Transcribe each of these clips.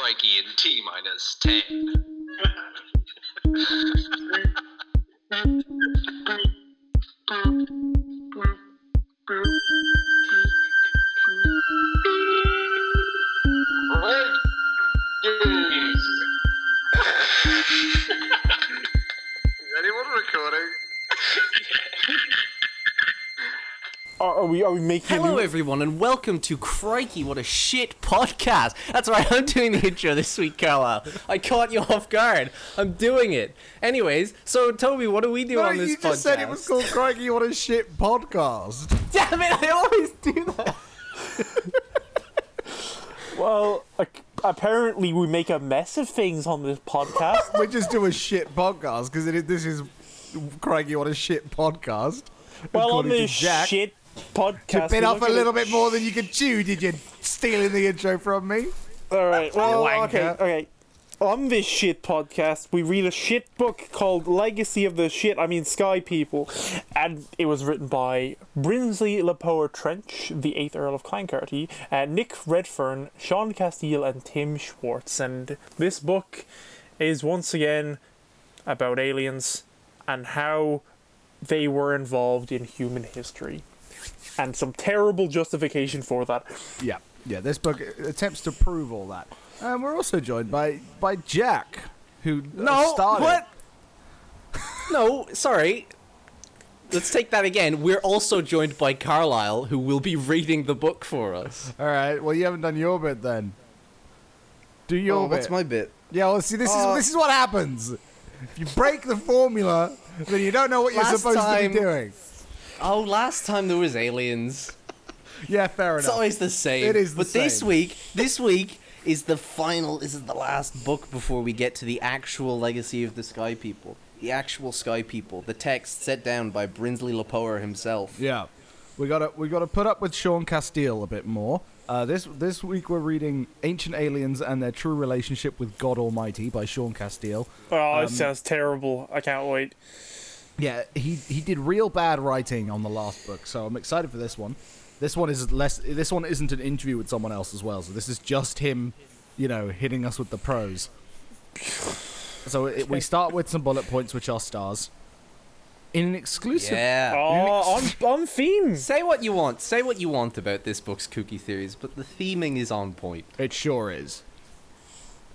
Crikey in T minus 10. Are, are we are we making a Hello, new- everyone, and welcome to Crikey, what a shit podcast. That's right, I'm doing the intro this week, Carlyle. I caught you off guard. I'm doing it. Anyways, so Toby, what do we do No, on this you podcast? just said it was called Crikey What a Shit Podcast. Damn it, I always do that. Well, apparently we make a mess of things on this podcast. we just do a shit podcast because this is Crikey What a Shit Podcast. well, on according to this shit You podcast, bit off a little it- bit more than you could chew, did you? Stealing the intro from me. All right. Well, Wanker. okay, okay. On this shit podcast, we read a shit book called Legacy of the Shit. I mean, Sky People, and it was written by Brinsley Lepoer Trench, the eighth Earl of Clancarty, uh, Nick Redfern, Sean Casteel, and Tim Swartz. And this book is once again about aliens and how they were involved in human history, and some terrible justification for that. Yeah, yeah. This book attempts to prove all that. And we're also joined by by Jack, who uh, No, started. what? No, sorry. Let's take that again. We're also joined by Carlyle, who will be reading the book for us. All right. Well, you haven't done your bit then. Do your Oh, bit. what's my bit? Yeah, well, see, this Uh, is this is what happens. If you break the formula, then you don't know what you're Last supposed to be doing. Oh, last time there was aliens. Yeah, fair enough. It's always the same. It is the But this week, this week is the final. This is the last book before we get to the actual legacy of the Sky People. The actual Sky People. The text set down by Brinsley Lepoer himself. Yeah, we gotta we gotta put up with Sean Casteel a bit more. Uh, this this week we're reading Ancient Aliens and Their True Relationship with God Almighty by Sean Casteel. Oh, Um, it sounds terrible. I can't wait. Yeah, he he did real bad writing on the last book, so I'm excited for this one. This one is less. This one isn't an interview with someone else as well, so this is just him, you know, hitting us with the pros. So it, we start with some bullet points, which are stars. In an exclusive, Yeah. Oh, on, on theme. Say what you want. Say what you want about this book's kooky theories, but the theming is on point. It sure is.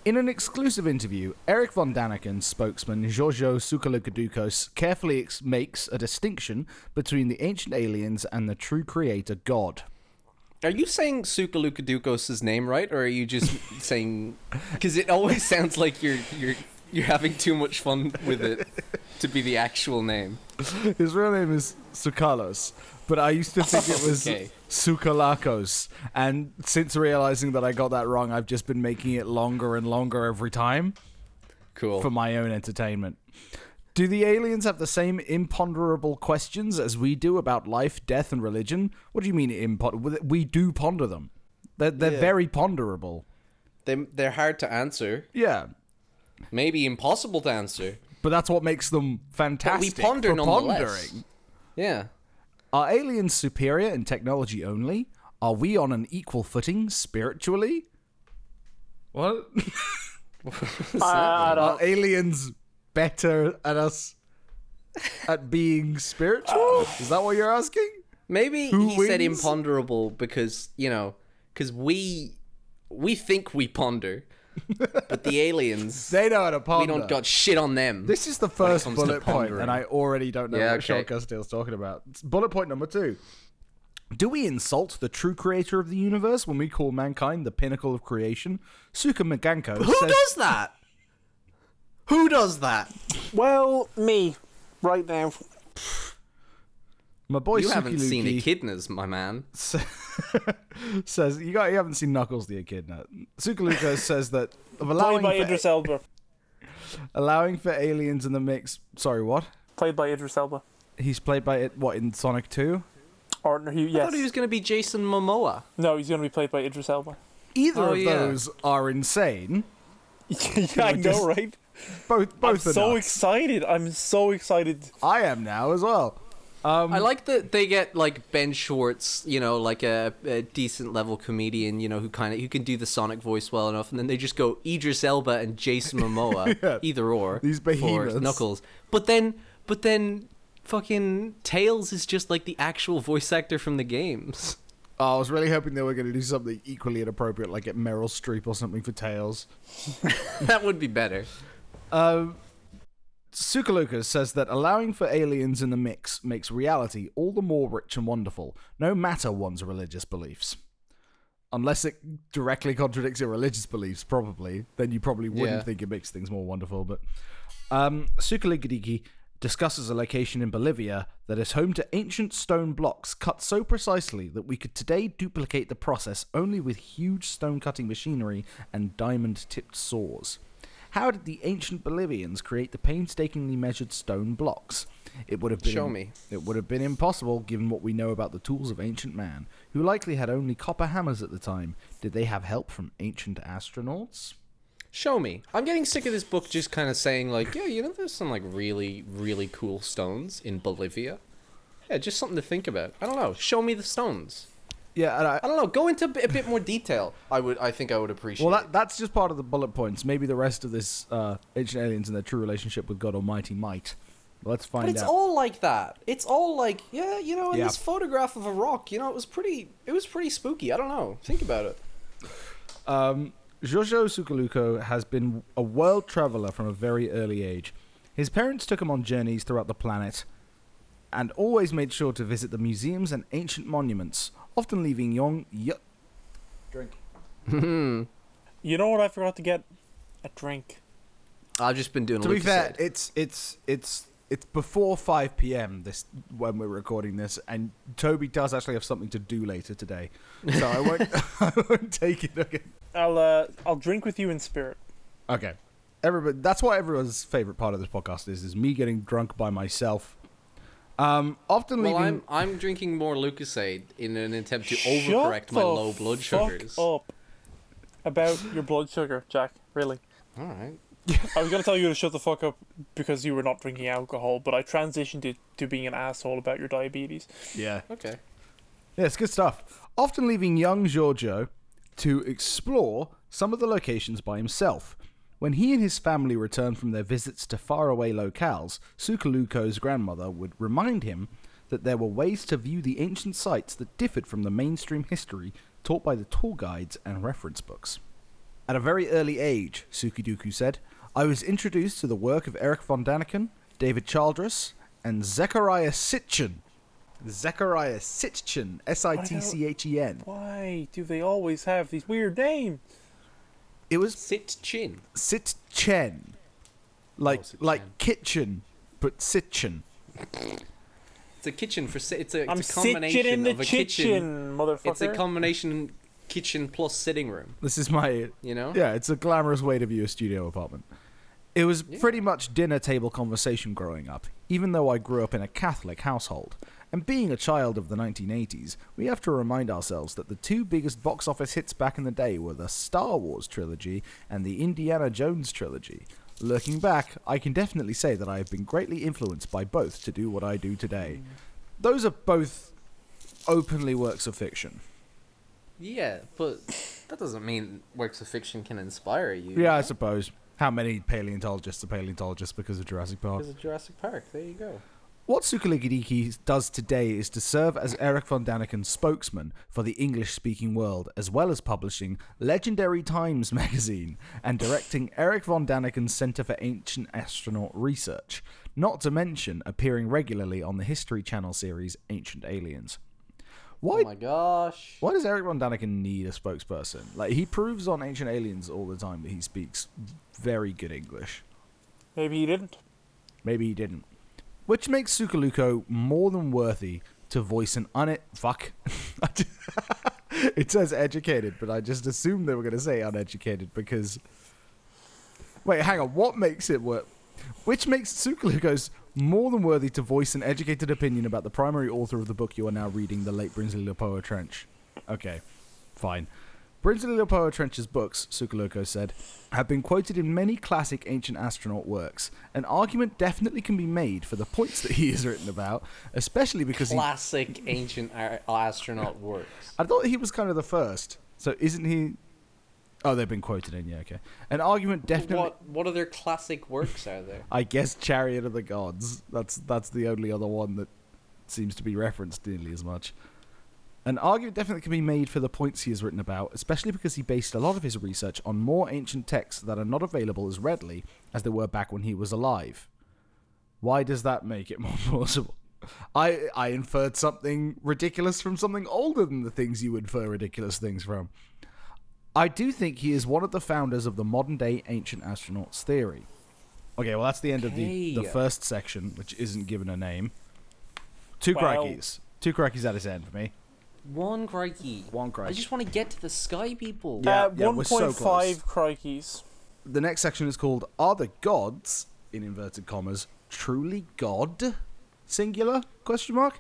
In an exclusive interview, Eric von Daniken spokesman Giorgio Sukalukadukos carefully ex- makes a distinction between the ancient aliens and the true creator God. Are you saying Sukalukadukos' name right, or are you just saying? Because it always sounds like you're you're you're having too much fun with it to be the actual name. His real name is Sukalos, but I used to think it oh, was Okay. Sukalakos. And since realizing that I got that wrong, I've just been making it longer and longer every time Cool. for my own entertainment. Do the aliens have the same imponderable questions as we do about life, death, and religion? What do you mean imponder? We do ponder them. They're, they're Yeah. very ponderable. they they're hard to answer. Yeah, Maybe impossible to answer. but that's what makes them fantastic. ponder for nonetheless. pondering. Yeah. Are aliens superior in technology only? Are we on an equal footing spiritually? What? I, I Are aliens better at us at being spiritual? Uh, Is that what you're asking? Maybe Who he said imponderable because you know, because we we think we ponder, but the aliens They know how to we don't got shit on them. This is the first bullet and I already don't know Yeah, what Sean okay. Casteel's talking about. Bullet point number two. Do we insult the true creator of the universe when we call mankind the pinnacle of creation? Suka Maganko Who says, does that? Who does that? well, me, right now. My boy you Suki haven't seen echidnas, my man. says you got you haven't seen Knuckles the Echidna. Sukaluka says that of Played allowing by for, Idris Elba. allowing for aliens in the mix. Sorry, what? Played by Idris Elba. He's played by it. What in Sonic Two? Or no, he, I yes. thought he was going to be Jason Momoa. No, he's going to be played by Idris Elba. Either Oh, of yeah. those are insane. yeah, I know, just- right? Both both I'm both are so nuts. excited. I'm so excited. I am now as well. I like that they get like Ben Schwartz, you know, like a, a decent level comedian, you know, who kind of who can do the Sonic voice well enough, and then they just go Idris Elba and Jason Momoa, Yeah. either or, These behemoths. Knuckles. But then, but then, fucking Tails is just like the actual voice actor from the games. Oh, I was really hoping they were going to do something equally inappropriate, like get Meryl Streep or something for Tails. that would be better. Um, Sukalukas says that allowing for aliens in the mix makes reality all the more rich and wonderful, no matter one's religious beliefs. Unless it directly contradicts your religious beliefs, probably, then you probably wouldn't Yeah. think it makes things more wonderful. But um, Sukaligadiki discusses a location in Bolivia that is home to ancient stone blocks cut so precisely that we could today duplicate the process only with huge stone cutting machinery and diamond tipped saws. How did the ancient Bolivians create the painstakingly measured stone blocks? It would have been Show me. It would have been impossible given what we know about the tools of ancient man, who likely had only copper hammers at the time. Did they have help from ancient astronauts? Show me. I'm getting sick of this book just kind of saying like, yeah, you know, there's some like really, really cool stones in Bolivia. Yeah, just something to think about. I don't know. Show me the stones. Yeah, and I, I don't know. Go into a bit, a bit more detail. I would. I think I would appreciate. well, that, that's just part of the bullet points. Maybe the rest of this uh, ancient aliens and their true relationship with God Almighty might. Let's find out. But it's out. all like that. It's all like, yeah, you know, in Yeah. this photograph of a rock, you know, it was pretty. It was pretty spooky. I don't know. Think about it. Um, Jojo Sukaluko has been a world traveler from a very early age. His parents took him on journeys throughout the planet and always made sure to visit the museums and ancient monuments, often leaving young. Yo- Drink. You know what I forgot to get? A drink. I've just been doing. To what be fair, said. it's it's it's it's before 5 p.m. this when we're recording this, and Toby does actually have something to do later today, so I won't I won't take it. Okay. I'll uh, I'll drink with you in spirit. Okay. Everybody, that's what everyone's favorite part of this podcast is: is me getting drunk by myself. Um, often well, leaving. I'm I'm drinking more Lucozade in an attempt to Shut overcorrect my low blood fuck sugars. up about your blood sugar, Jack. Really. All right. I was gonna tell you to shut the fuck up because you were not drinking alcohol, but I transitioned to, to being an asshole about your diabetes. Yeah. Okay. Yeah, it's good stuff. Often leaving young Giorgio to explore some of the locations by himself. When he and his family returned from their visits to faraway locales, Sukaluko's grandmother would remind him that there were ways to view the ancient sites that differed from the mainstream history taught by the tour guides and reference books. At a very early age, Sukiduku said, I was introduced to the work of Eric von Daniken, David Childress, and Zechariah Sitchin. Zechariah Sitchin, S I T C H E N. Why do they always have these weird names? It was Sit chin. Sitchen. Like oh, Sitchen. like kitchen, but Sitchen. It's a kitchen for. si- It's a, I'm it's a combination sitting in the of a kitchen, kitchen. motherfucker. It's a combination kitchen plus sitting room. This is my You know. Yeah, it's a glamorous way to view a studio apartment. It was pretty much dinner table conversation growing up, even though I grew up in a Catholic household. And being a child of the 1980s, we have to remind ourselves that the two biggest box office hits back in the day were the Star Wars trilogy and the Indiana Jones trilogy. Looking back, I can definitely say that I have been greatly influenced by both to do what I do today. Mm. Those are both openly works of fiction. Yeah, but that doesn't mean works of fiction can inspire you. Yeah, I suppose. How many paleontologists are paleontologists because of Jurassic Park? Because of Jurassic Park. There you go. What Sukaligidiki does today is to serve as Eric von Daniken's spokesman for the English speaking world, as well as publishing Legendary Times magazine and directing Eric von Daniken's Center for Ancient Astronaut Research, not to mention appearing regularly on the History Channel series Ancient Aliens. Why Oh my gosh. why does Eric von Daniken need a spokesperson? Like he proves on Ancient Aliens all the time that he speaks very good English. Maybe he didn't. Maybe he didn't. Which makes Sukaluko more than worthy to voice an un fuck. it says educated, but I just assumed they were going to say uneducated because. Wait, hang on. What makes it work? Which makes Sukaluko's more than worthy to voice an educated opinion about the primary author of the book you are now reading, the late Brinsley Lepoer Trench. Okay, fine. Brinsley Lepoer Trench's books, Sukaluko said, have been quoted in many classic ancient astronaut works. An argument definitely can be made for the points that he has written about, especially because he. Classic ancient astronaut works. I thought he was kind of the first. So isn't he? Oh, they've been quoted in. Yeah, okay. An argument definitely. What what other classic works are there? I guess Chariot of the Gods. That's that's the only other one that seems to be referenced nearly as much. An argument definitely can be made for the points he has written about, especially because he based a lot of his research on more ancient texts that are not available as readily as they were back when he was alive. Why does that make it more plausible? I I inferred something ridiculous from something older than the things you infer ridiculous things from. I do think he is one of the founders of the modern day ancient astronauts theory. Okay, well that's the end of the, the first section, which isn't given a name. Two Well- crikeys. Two crikeys at his end for me. One crikey. One crikey. I just want to get to the sky people. Yeah, uh, yeah, we're so 1.5 close. crikeys. The next section is called Are the Gods, in inverted commas, truly God? Singular? Question mark?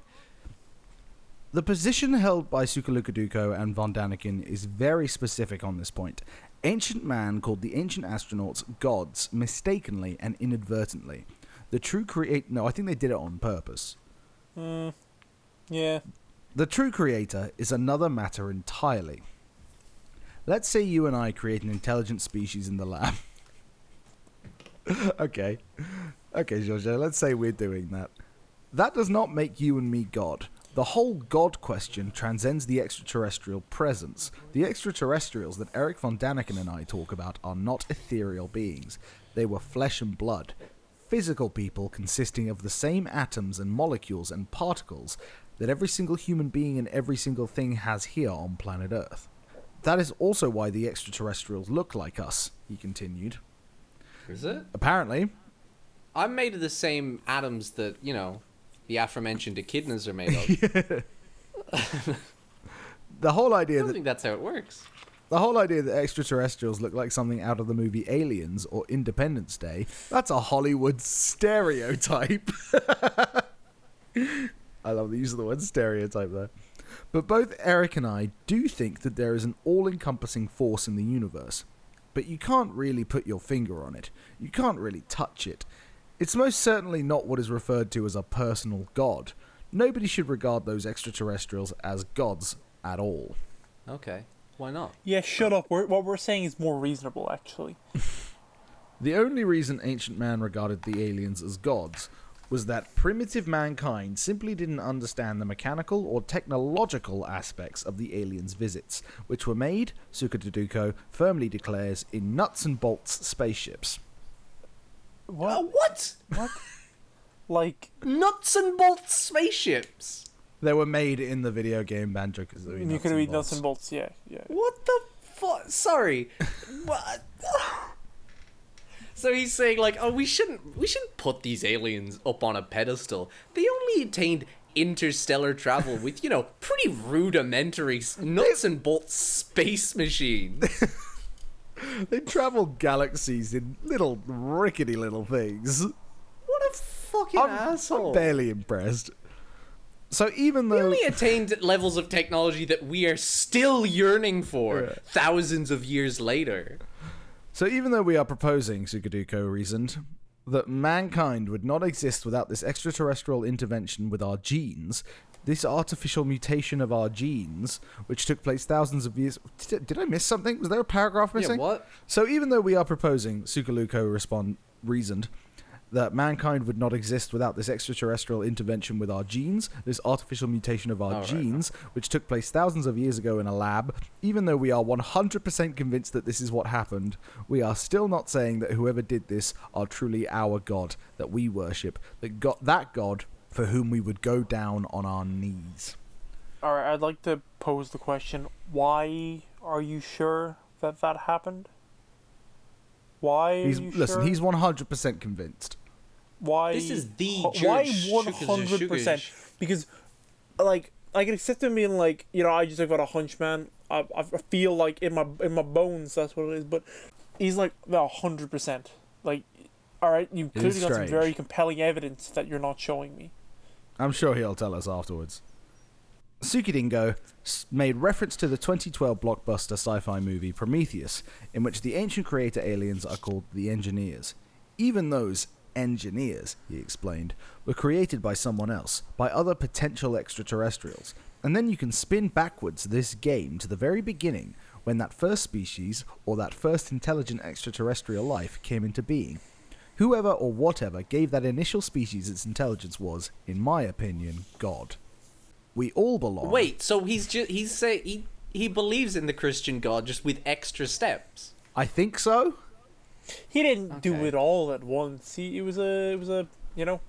The position held by Sukalukaduko and von Daniken is very specific on this point. Ancient man called the ancient astronauts gods mistakenly and inadvertently. The true create no, I think they did it on purpose. Mm, yeah. The true creator is another matter entirely. Let's say you and I create an intelligent species in the lab. okay. Okay, Giorgio, let's say we're doing that. That does not make you and me God. The whole God question transcends the extraterrestrial presence. The extraterrestrials that Eric von Daniken and I talk about are not ethereal beings. They were flesh and blood. Physical people consisting of the same atoms and molecules and particles that every single human being and every single thing has here on planet Earth. That is also why the extraterrestrials look like us, he continued. Is it? Apparently, I'm made of the same atoms that you know, the aforementioned echidnas are made of. the whole idea that I don't that think that's how it works. the whole idea that extraterrestrials look like something out of the movie Aliens or Independence Day, that's a Hollywood stereotype. I love the use of the word stereotype there. But both Eric and I do think that there is an all encompassing force in the universe. But you can't really put your finger on it. You can't really touch it. It's most certainly not what is referred to as a personal god. Nobody should regard those extraterrestrials as gods at all. Okay. Why not? Yeah, shut up. We're, what we're saying is more reasonable, actually. The only reason ancient man regarded the aliens as gods was that primitive mankind simply didn't understand the mechanical or technological aspects of the aliens' visits, which were made, Sukaduduko firmly declares, in nuts and bolts spaceships. What? Uh, what? What? like, Nuts and bolts spaceships. They were made in the video game Banjo Kazooie. you could read nuts and bolts. Yeah, yeah. What the fuck? Sorry. what? So he's saying like, oh, we shouldn't, we shouldn't put these aliens up on a pedestal. They only attained interstellar travel with, you know, pretty rudimentary nuts and bolts space machines. They travel galaxies in little rickety little things. What a fucking I'm, asshole! I'm barely impressed. So even though They only attained levels of technology that we are still yearning for Yeah. thousands of years later. So even though we are proposing, Sukaduko reasoned, that mankind would not exist without this extraterrestrial intervention with our genes, this artificial mutation of our genes, which took place thousands of years. Did, did I miss something? Was there a paragraph missing? Yeah, what? So even though we are proposing, Sukaluko respond reasoned that mankind would not exist without this extraterrestrial intervention with our genes, this artificial mutation of our All right. genes, which took place thousands of years ago in a lab, even though we are 100% convinced that this is what happened, we are still not saying that whoever did this are truly our God that we worship, that God, that God for whom we would go down on our knees. All right, I'd like to pose the question: Why are you sure that that happened? Why? Are He's you listen, sure? he's 100% convinced. Why? This is the Why one hundred percent? Because, like, I can accept him being like, you know, I just got a hunch, man. I, I feel like in my in my bones that's what it is. But he's like a hundred percent. Like, all right, you clearly got some very compelling evidence that you're not showing me. I'm sure he'll tell us afterwards. Sukidingo made reference to the 2012 blockbuster sci-fi movie Prometheus, in which the ancient creator aliens are called the Engineers. Even those engineers, he explained, were created by someone else, by other potential extraterrestrials. And then you can spin backwards this game to the very beginning, when that first species, or that first intelligent extraterrestrial life, came into being. Whoever or whatever gave that initial species its intelligence was, in my opinion, God. We all belong. Wait, so he's just he's say he he believes in the Christian God just with extra steps. I think so. He didn't do it all at once. He it was a it was a you know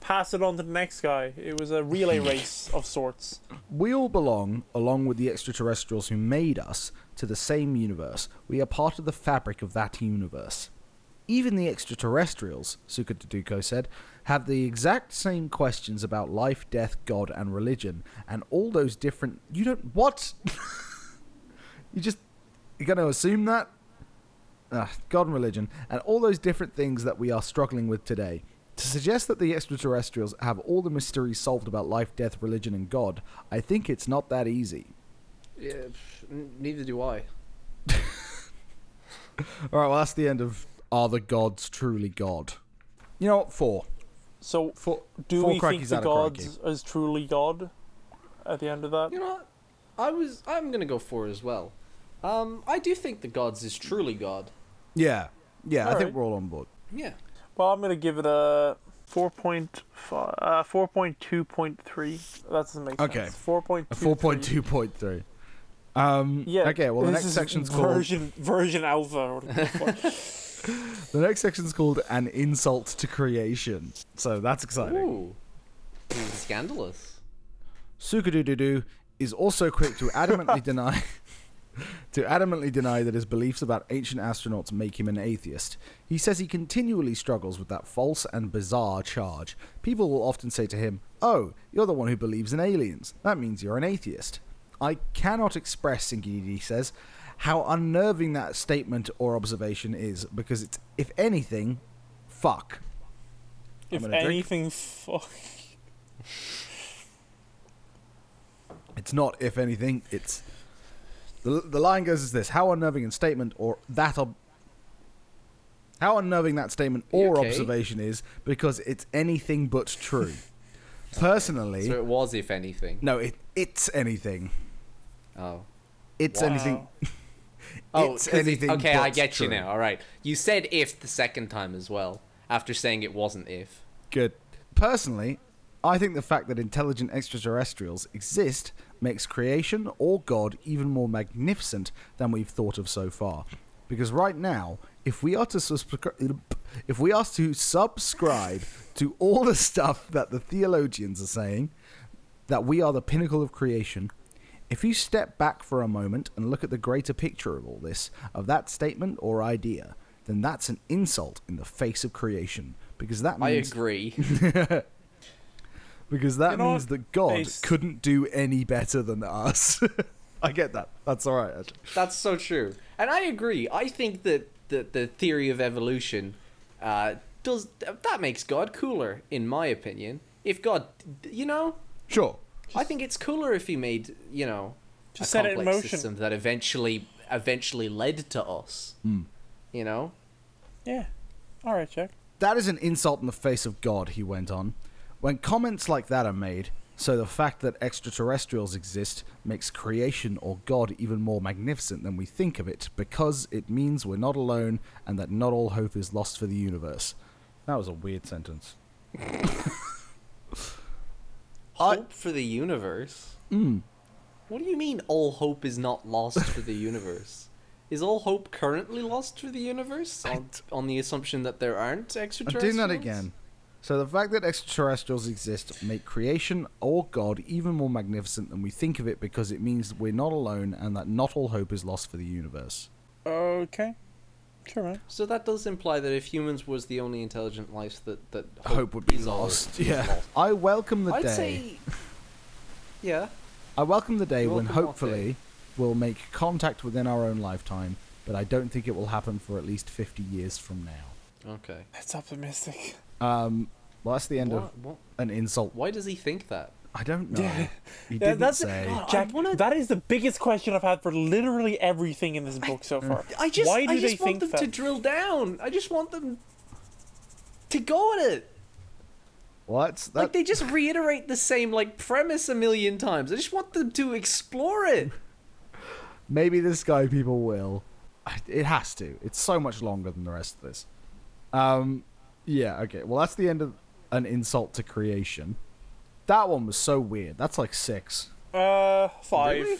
pass it on to the next guy. It was a relay race of sorts. We all belong, along with the extraterrestrials who made us, to the same universe. We are part of the fabric of that universe. Even the extraterrestrials, Suka Taduko said, have the exact same questions about life, death, God, and religion, and all those different. You don't. What? you just. You're going to assume that? Ah, God and religion, and all those different things that we are struggling with today. To suggest that the extraterrestrials have all the mysteries solved about life, death, religion, and God, I think it's not that easy. Yeah, neither do I. All right, well, that's the end of Are the Gods Truly God? You know what? Four. So Four, do four we think the out of crikey. gods is truly God at the end of that? You know what? I was I'm gonna go for it as well. Um, I do think the gods is truly God. Yeah. Yeah, I think Alright. we're all on board. Yeah. Well, I'm gonna give it a four point five, uh, four point two point three. That doesn't make Okay. sense. Four point A 4.2.3. Um, Yeah. okay, well, the next section's called. version version alpha. Or the fuck. The next section's called An Insult to Creation. So that's exciting. Ooh. Ooh, Scandalous. Sukadududu is also quick to adamantly deny to adamantly deny that his beliefs about ancient astronauts make him an atheist. He says he continually struggles with that false and bizarre charge. People will often say to him, "Oh, you're the one who believes in aliens. That means you're an atheist." I cannot express, Singidi says, how unnerving that statement or observation is because it's, if anything, fuck. if gonna drink. anything, fuck. It's not, if anything, it's. The, the line goes as this How unnerving a statement or that. Ob- how unnerving that statement or okay? observation is because it's anything but true. Personally, So it was, if anything. no, it, it's anything. Oh. It's Wow. anything. Oh, it's 'cause it- anything. okay, I get true. you now. All right, you said if the second time as well, after saying it wasn't if. Good. Personally, I think the fact that intelligent extraterrestrials exist makes creation or God even more magnificent than we've thought of so far. Because right now, if we are to subscribe, if we are to subscribe to all the stuff that the theologians are saying, that we are the pinnacle of creation, if you step back for a moment and look at the greater picture of all this, of that statement or idea, then that's an insult in the face of creation. Because that I agree. because that You know means what? that God Based- couldn't do any better than us. I get that. That's all right. actually. That's so true, and I agree. I think that the the theory of evolution uh, does that makes God cooler, in my opinion. If God, you know, Sure. I think it's cooler if he made you know Just a set it in complex motion. system that eventually eventually led to us. Hmm. You know, Yeah. All right, Jack. That is an insult in the face of God, he went on. When comments like that are made, so the fact that extraterrestrials exist makes creation or God even more magnificent than we think of it, because it means we're not alone and that not all hope is lost for the universe. That was a weird sentence. Hope for the universe. Mm. What do you mean all hope is not lost for the universe? Is all hope currently lost for the universe on, on the assumption that there aren't extraterrestrials? I'm doing that again. So the fact that extraterrestrials exist make creation or God even more magnificent than we think of it because it means we're not alone and that not all hope is lost for the universe. Okay. Sure, man. So that does imply that if humans was the only intelligent life, that that Hope, would be is lost. Yeah. lost. I welcome the I'd day. say. Yeah. I welcome the day You when welcome what hopefully we'll make contact within our own lifetime, but I don't think it will happen for at least 50 years from now. Okay. That's optimistic. Um, well, that's the end of What, what, an insult. why does he think that? I don't know. He Yeah, didn't that's say. God, Jack. wanna- That is the biggest question I've had for literally everything in this book so far. I just, Why do I they just want think them that? to drill down. I just want them to go at it. What? That, Like they just reiterate the same like premise a million times. I just want them to explore it. Maybe the Sky People will. It has to. It's so much longer than the rest of this. Um, yeah. Okay. Well, that's the end of an insult to creation. That one was so weird. That's like six. Uh, five. Really?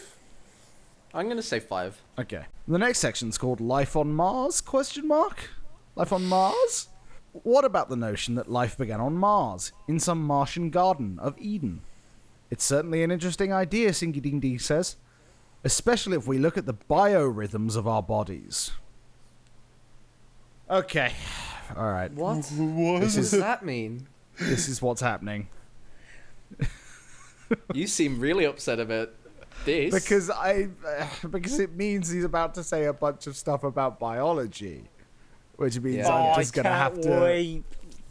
I'm gonna say five. Okay. The next section's called Life on Mars? Question mark. Life on Mars? What about the notion that life began on Mars, in some Martian garden of Eden? It's certainly an interesting idea, Singy Ding Dee says, especially if we look at the biorhythms of our bodies. Okay. All right. What? This What does is that mean? this is what's happening. You seem really upset about this. Because I uh, because it means he's about to say a bunch of stuff about biology, which means Yeah. I'm Oh, just I gonna can't have to wait.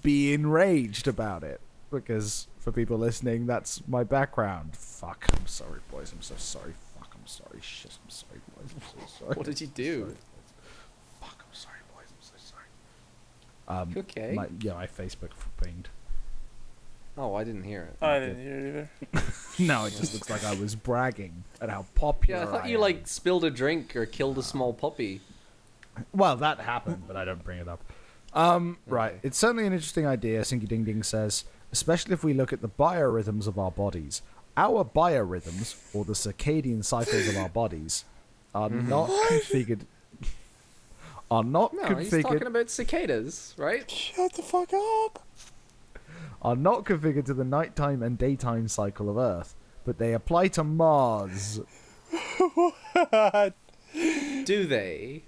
be enraged about it. Because for people listening, that's my background. Fuck, I'm sorry, boys. I'm so sorry. Fuck, I'm sorry. Shit, I'm sorry, boys. I'm so sorry. what did you do? Fuck, I'm sorry, boys. I'm so sorry. Um, okay? My, yeah, my Facebook pinged. Oh, I didn't hear it. I didn't hear it either. No, it just looks like I was bragging at how popular. Yeah, I thought you am. like spilled a drink or killed a small puppy. Well, that happened, but I don't bring it up. Um, right. It's certainly an interesting idea, Sinky Ding Ding says, especially if we look at the biorhythms of our bodies. Our biorhythms, or the circadian cycles of our bodies, are not configured. Are not No, he's talking about cicadas, right? Shut the fuck up. Are not configured to the nighttime and daytime cycle of Earth, but they apply to Mars. what? Do they?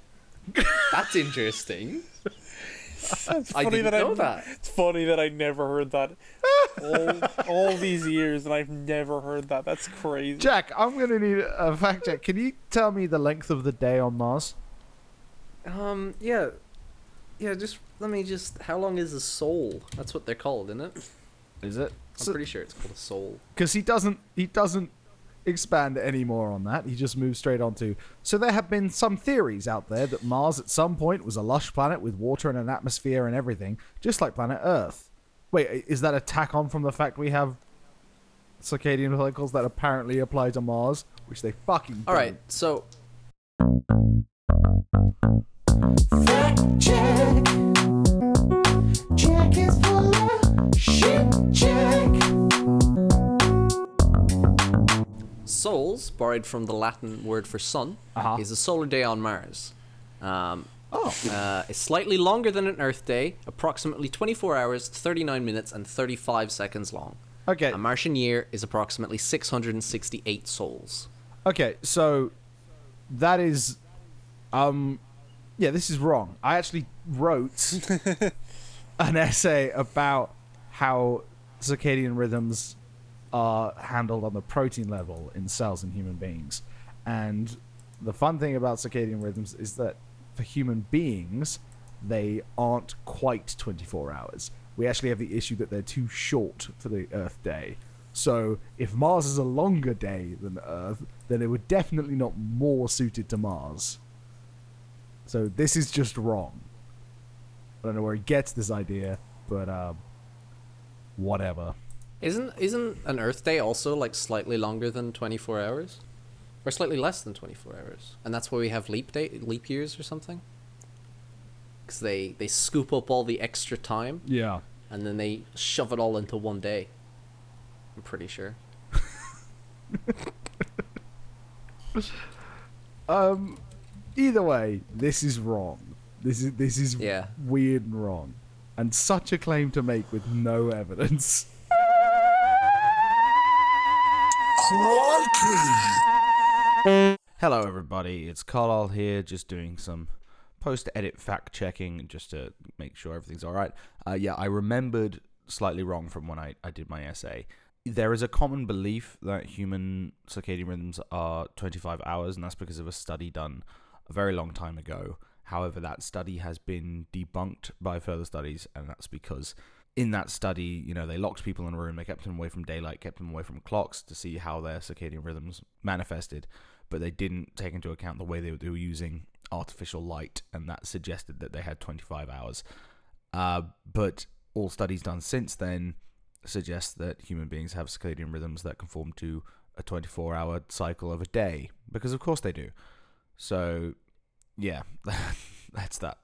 That's interesting. It's I funny didn't that know I, that. It's funny that I never heard that all, all these years, and I've never heard that. That's crazy. Jack, I'm gonna need a fact check. Can you tell me the length of the day on Mars? Um, yeah. Yeah, just let me just. How long is a sol? That's what they're called, isn't it? Is it? I'm pretty sure it's called a sol. because he doesn't he doesn't expand any more on that. He just moves straight on to. So there have been some theories out there that Mars at some point was a lush planet with water and an atmosphere and everything, just like planet Earth. Wait, i- is that a tack on from the fact we have circadian cycles that apparently apply to Mars, which they fucking All right, so Fact check. Jack is full of shit. Jack. sols, borrowed from the Latin word for sun, Uh-huh. is a solar day on Mars. Um, Oh, uh, it's slightly longer than an Earth day, approximately 24 hours, 39 minutes, and 35 seconds long. okay, A Martian year is approximately 668 sols. okay. So that is, um, yeah, this is wrong. I actually wrote an essay about how circadian rhythms are handled on the protein level in cells in human beings. And the fun thing about circadian rhythms is that for human beings, they aren't quite 24 hours. We actually have the issue that they're too short for the Earth day. So if Mars is a longer day than Earth, then it would definitely not more suited to Mars. So this is just wrong. I don't know where he gets this idea, but um, whatever. Isn't isn't an Earth day also like slightly longer than 24 hours? Or slightly less than 24 hours? And that's why we have leap day leap years or something? Cuz they they scoop up all the extra time Yeah. and then they shove it all into one day. I'm pretty sure. Um. Either way, this is wrong. This is this is Yeah. weird and wrong, and such a claim to make with no evidence. Hello, everybody. It's Carlyle here, just doing some post-edit fact-checking, just to make sure everything's all right. Uh, yeah, I remembered slightly wrong from when I, I did my essay. There is a common belief that human circadian rhythms are 25 hours, and that's because of a study done a very long time ago. However, that study has been debunked by further studies, and that's because in that study, you know, they locked people in a room, they kept them away from daylight, kept them away from clocks to see how their circadian rhythms manifested, but they didn't take into account the way they, were using artificial light, and that suggested that they had 25 hours. Uh, but all studies done since then suggest that human beings have circadian rhythms that conform to a 24 hour cycle of a day, because of course they do. So, yeah, that's that.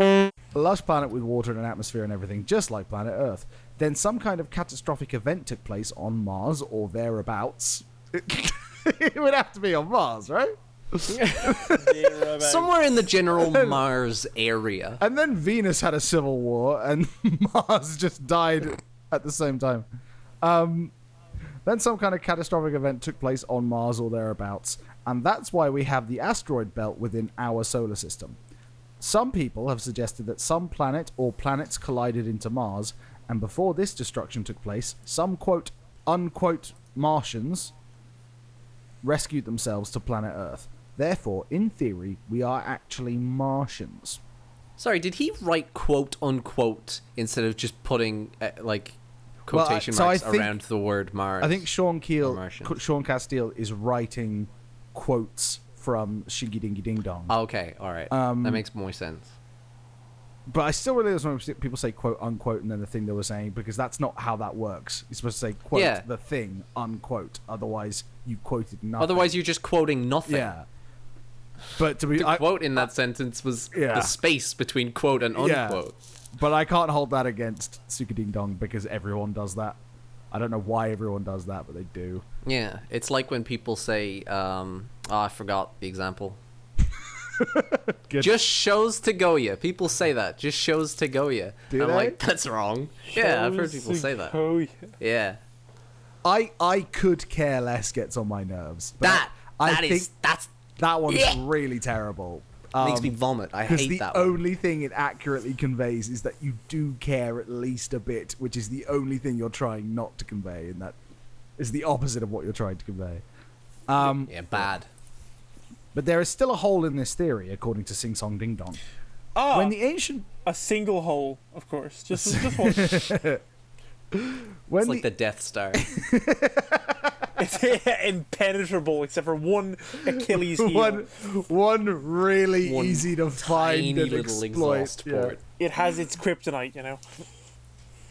A lush planet with water and an atmosphere and everything, just like planet Earth. Then some kind of catastrophic event took place on Mars or thereabouts. it would have to be on Mars, right? Somewhere in the general Mars area. And then Venus had a civil war, and Mars just died at the same time. Um, then some kind of catastrophic event took place on Mars or thereabouts, and that's why we have the asteroid belt within our solar system. Some people have suggested that some planet or planets collided into Mars, and before this destruction took place, some quote unquote Martians rescued themselves to planet Earth. Therefore, in theory, we are actually Martians. Sorry, did he write quote unquote instead of just putting uh, like Well, I- quotation so I marks think- around the word Mars? I think Sean Keel, Sean Casteel is writing quotes from Shingy Dingy Ding Dong. Okay, all right. Um, that makes more sense. But I still really don't when people say quote unquote and then the thing they were saying because that's not how that works. You're supposed to say quote Yeah. the thing unquote. Otherwise, you quoted nothing. Otherwise, you're just quoting nothing. yeah. But to be, The I, quote in that sentence was Yeah. the space between quote and unquote. Yeah. Unquote. but I can't hold that against Suka Ding Dong because everyone does that. I don't know why everyone does that, but they do. Yeah, it's like when people say, um, oh, I forgot the example. Just shows to go ya. People say that. Just shows to go ya. Do I'm they? like, that's wrong. Yeah, I've heard people say that. Oh, yeah. Yeah. I I could care less gets on my nerves. but That I, that I is think that's that one's Yeah. really terrible. Makes Um, me vomit. I Because hate the that one. only thing it accurately conveys is that you do care at least a bit, which is the only thing you're trying not to convey, and that is the opposite of what you're trying to convey. Um, Yeah, bad. but there is still a hole in this theory, according to Sing Song Ding Dong. Ah, When the ancient a single hole, of course. Just, just one. when It's like the, the Death Star. it's impenetrable except for one Achilles heel. one one really One easy to find and little exploit. exhaust yeah. port. It has its kryptonite, you know.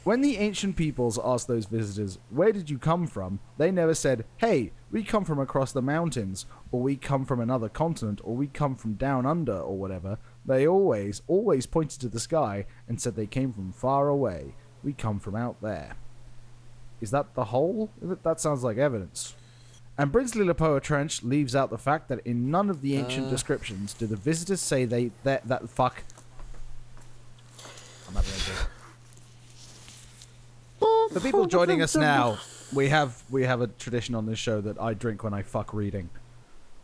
When the ancient peoples asked those visitors, Where did you come from? they never said, Hey, we come from across the mountains, or we come from another continent, or we come from down under, or whatever. They always, always pointed to the sky and said they came from far away. We come from out there. Is that the whole? That sounds like evidence. And Brinsley Lepoer Trench leaves out the fact that in none of the ancient Uh. descriptions do the visitors say they that that fuck. I'm having a. For people joining us now, we have we have a tradition on this show that I drink when I fuck reading.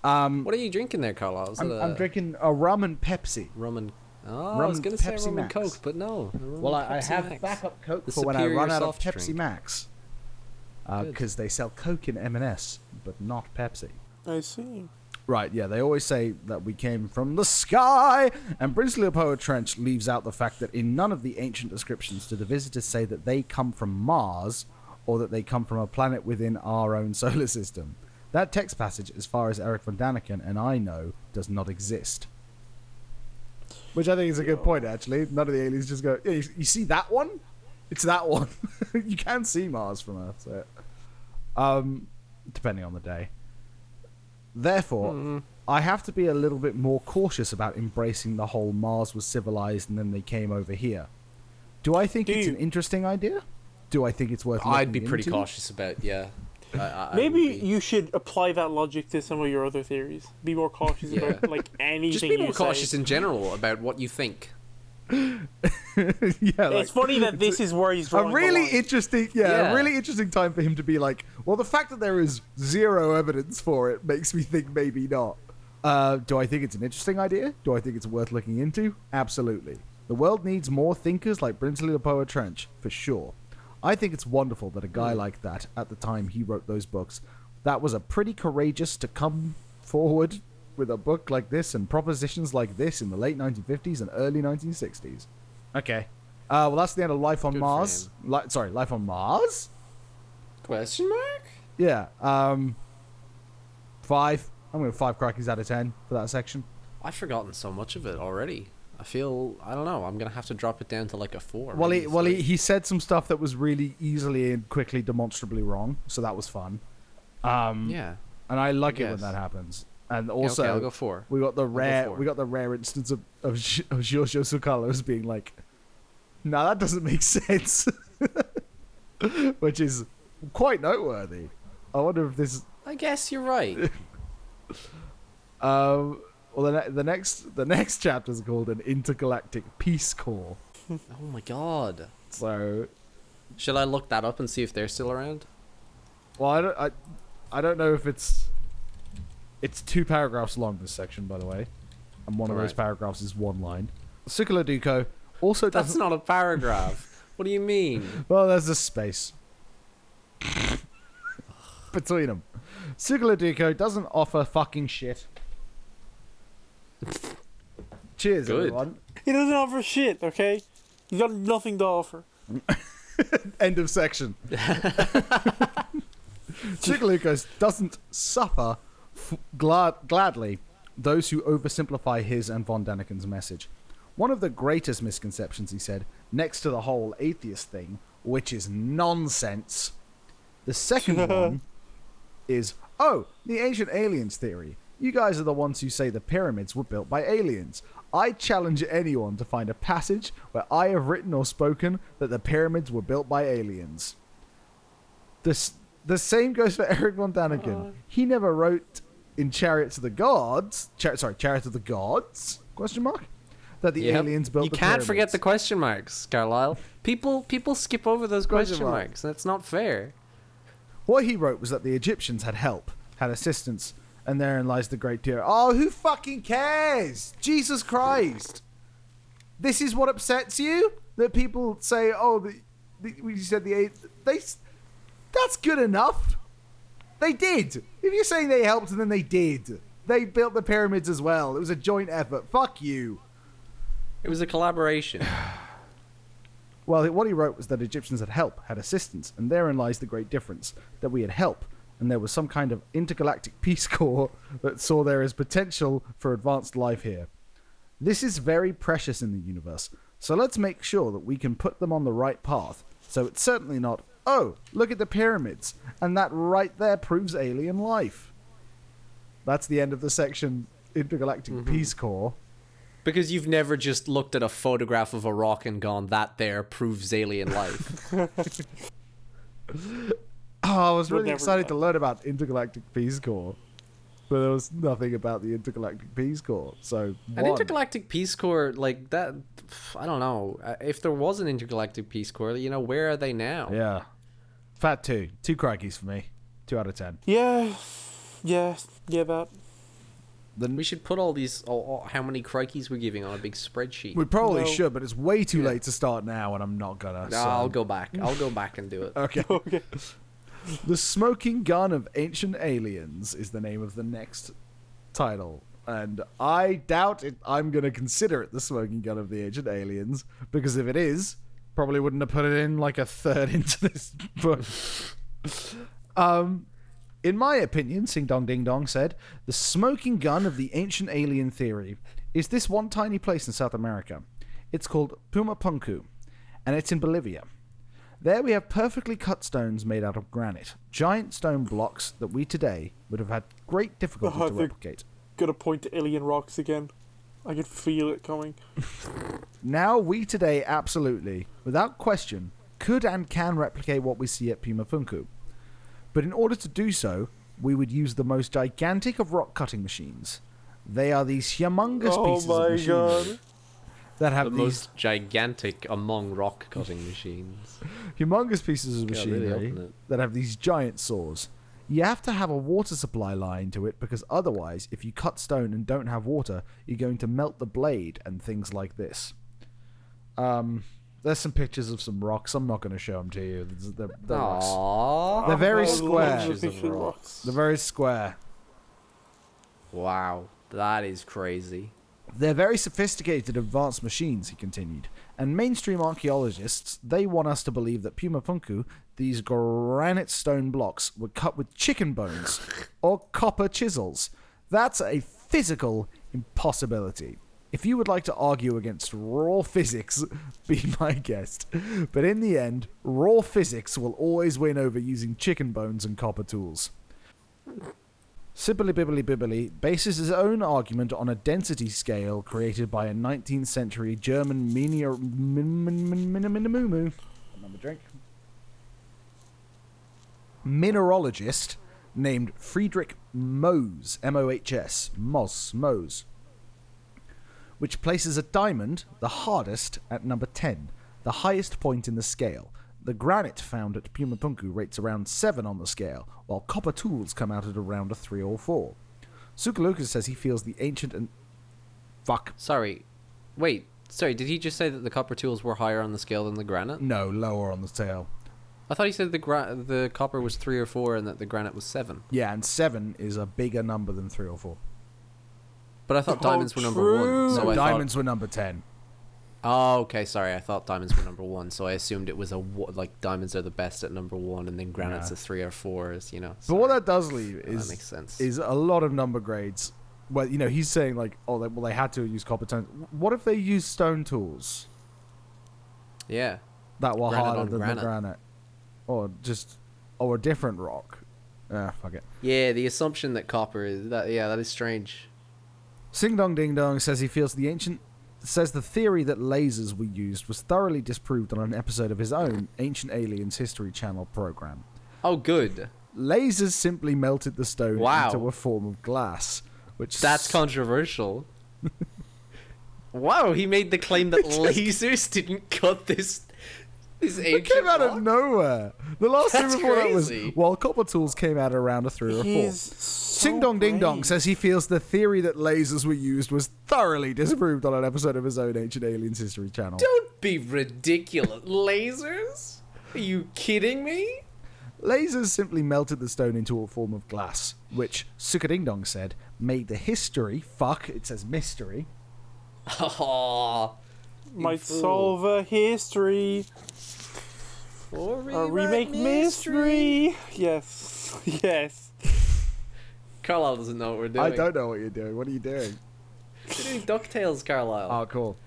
Um, What are you drinking there, Carla? Is I'm, it I'm drinking a rum and Pepsi. rum and Oh, I was gonna say Pepsi rum and Coke, but no. Well, I, I have Max. backup Coke The for when I run out of soft Pepsi drink. Max. Uh, Good. Because they sell Coke in M&S, but not Pepsi. I see. Right, yeah, they always say that we came from the sky, and Brinsley Poa Trench leaves out the fact that in none of the ancient descriptions do the visitors say that they come from Mars or that they come from a planet within our own solar system. That text passage, as far as Eric von Daniken and I know, does not exist. Which I think is a good point, actually. None of the aliens just go, yeah, you, you see that one? It's that one. you can see Mars from Earth. So. Um, depending on the day. Therefore, I have to be a little bit more cautious about embracing the whole Mars was civilized and then they came over here. Do I think Do it's you- an interesting idea? Do I think it's worth? I'd be pretty into? cautious about yeah. I, I, I Maybe be- you should apply that logic to some of your other theories. Be more cautious Yeah. about like anything. just be more you say. cautious in general about what you think. yeah, like, It's funny that this is where he's a drawing the really line. interesting, yeah, Yeah. a really interesting time for him to be like, well, the fact that there is zero evidence for it makes me think maybe not. Uh, do I think it's an interesting idea? Do I think it's worth looking into? Absolutely. The world needs more thinkers like Brinsley Lepoer Trench, for sure. I think it's wonderful that a guy like that, at the time he wrote those books, that was a pretty courageous to come forward with a book like this and propositions like this in the late 1950s and early 1960s. Okay. Uh, well, that's the end of Life on Good Mars. Li- sorry, Life on Mars? Question mark? Yeah. Um, five. I'm going to five crackies out of ten for that section. I've forgotten so much of it already. I feel I don't know. I'm gonna have to drop it down to like a four. Well, he, well, he, he said some stuff that was really easily and quickly demonstrably wrong, so that was fun. Um, yeah. and I like it when that happens. And Yeah, also, okay, I'll go four. we got the rare, four. we got the rare instance of of, Sh- of Giorgio being like, "No, that doesn't make sense," which is quite noteworthy. I wonder if this. I guess you're right. Um, well, the, ne- the next the next chapter is called an intergalactic peace corps. oh my god. So, Should I look that up and see if they're still around? well, I don't, I, I don't know if it's, it's two paragraphs long. This section, by the way, and one of those Alright. paragraphs is one line. Sukala Duko also That's doesn't. not a paragraph. what do you mean? Well, there's a space between them. Sukala Duko doesn't offer fucking shit. Cheers, Good. everyone. He doesn't offer shit, okay? He's got nothing to offer. End of section. Chickalukos doesn't suffer f- glad- gladly those who oversimplify his and von Daniken's message. One of the greatest misconceptions, he said, next to the whole atheist thing, which is nonsense. The second one is, oh, the ancient aliens theory. You guys are the ones who say the pyramids were built by aliens. I challenge anyone to find a passage where I have written or spoken that the pyramids were built by aliens. This the same goes for Eric von Daniken. Uh. he never wrote in Chariots of the Gods. Char- sorry, Chariots of the Gods? Question mark. That the Yep. aliens built. You can't forget the question marks, Carlyle. People people skip over those Question question mark. marks. That's not fair. What he wrote was that the Egyptians had help, had assistance, and therein lies the great tear. Oh, who fucking cares? Jesus Christ! This is what upsets you? That people say, "Oh, the, the we said the eight, they, that's good enough." They did. If you're saying they helped, then they did. They built the pyramids as well. It was a joint effort. Fuck you. It was a collaboration. Well, what he wrote was that Egyptians had help, had assistance, and therein lies the great difference that we had help, and there was some kind of intergalactic peace corps that saw there is potential for advanced life here. This is very precious in the universe, so let's make sure that we can put them on the right path. So it's certainly not, oh, look at the pyramids, and that right there proves alien life. That's the end of the section Intergalactic mm-hmm. Peace Corps. Because you've never just looked at a photograph of a rock and gone, that there proves alien life. Oh, I was We'll really excited know. to learn about Intergalactic Peace Corps, but there was nothing about the Intergalactic Peace Corps. So An intergalactic peace corps, like that, I don't know. Uh, If there was an intergalactic peace corps, you know, where are they now? yeah, fat two, two crikeys for me, two out of ten. Yeah, yeah, yeah, that. Then We should put all these, all, all, how many crikeys we're giving on a big spreadsheet. we probably No. should, but it's way too late to start now, and I'm not gonna. No, so- I'll go back. I'll go back and do it. Okay. Okay. The Smoking Gun of Ancient Aliens is the name of the next title. And I doubt it, I'm going to consider it the Smoking Gun of the Ancient Aliens, because if it is, probably wouldn't have put it in like a third into this book. um, in my opinion, Sing Dong Ding Dong said, the smoking gun of the ancient alien theory is this one tiny place in South America. It's called Pumapunku, and it's in Bolivia. There we have perfectly cut stones made out of granite, giant stone blocks that we today would have had great difficulty Oh, to replicate. Gonna point to alien rocks again. I can feel it coming. Now we today absolutely, without question, could and can replicate what we see at Pumapunku. But in order to do so, we would use the most gigantic of rock cutting machines. They are these humongous oh pieces of machinery that The have these most gigantic among rock cutting machines. humongous pieces of God, really machinery that have these giant saws. You have to have a water supply line to it because otherwise, if you cut stone and don't have water, you're going to melt the blade and things like this. Um, there's some pictures of some rocks. I'm not going to show them to you. They're, they're, rocks. They're very square. the Pictures of picture rocks. rocks. They're very square. Wow. That is crazy. They're very sophisticated, advanced machines, he continued. And mainstream archaeologists, they want us to believe that Puma Punku, these granite stone blocks, were cut with chicken bones or copper chisels. That's a physical impossibility. If you would like to argue against raw physics, be my guest. But in the end, raw physics will always win over using chicken bones and copper tools. Sibbly Bibbly Bibbly bases his own argument on a density scale created by a 19th century German. Another drink. Mineralogist named Friedrich Mohs, M O H S, Moss, Mohs, which places a diamond, the hardest, at number 10, the highest point in the scale. The granite found at Pumapunku rates around 7 on the scale, while copper tools come out at around a 3 or 4. Sukalukas says he feels the ancient and. Fuck. Sorry. Wait. Sorry, did he just say that the copper tools were higher on the scale than the granite? No, lower on the scale. I thought he said the gra- the copper was 3 or 4 and that the granite was 7. Yeah, and 7 is a bigger number than 3 or 4. But I thought Oh, diamonds were number true. 1. So No, I diamonds were number 10. Oh, okay, sorry. I thought diamonds were number 1, so I assumed it was a like diamonds are the best at number 1 and then granite's Nah. a 3 or 4 is, you know. But what that does leave that is makes sense. is a lot of number grades. Well, you know, he's saying like, oh, they, well, they had to use copper tones. What if they used stone tools yeah. that were Granite harder than granite. the granite, or just or a different rock? Ah, fuck it. Yeah, the assumption that copper is that yeah, that is strange. Sing Dong Ding Dong says he feels the ancient says the theory that lasers were used was thoroughly disproved on an episode of his own Ancient Aliens History Channel program. Oh, good. Lasers simply melted the stone Wow. into a form of glass, which That's s- controversial. wow, he made the claim that lasers didn't cut this this It ancient came out rock? of nowhere. The last That's thing before that was crazy. while copper tools came out around a three or four. So Sing Dong Ding Dong says he feels the theory that lasers were used was thoroughly disproved on an episode of his own Ancient Aliens History Channel. Don't be ridiculous. Lasers? Are you kidding me? Lasers simply melted the stone into a form of glass, which Suka Ding Dong said made the history, fuck, it says mystery, Oh, might fool. solve a history. Or A remake mystery. Yes. Yes. Carlyle doesn't know what we're doing. I don't know what you're doing. What are you doing? We're doing Ducktales, Carlyle. Oh, cool.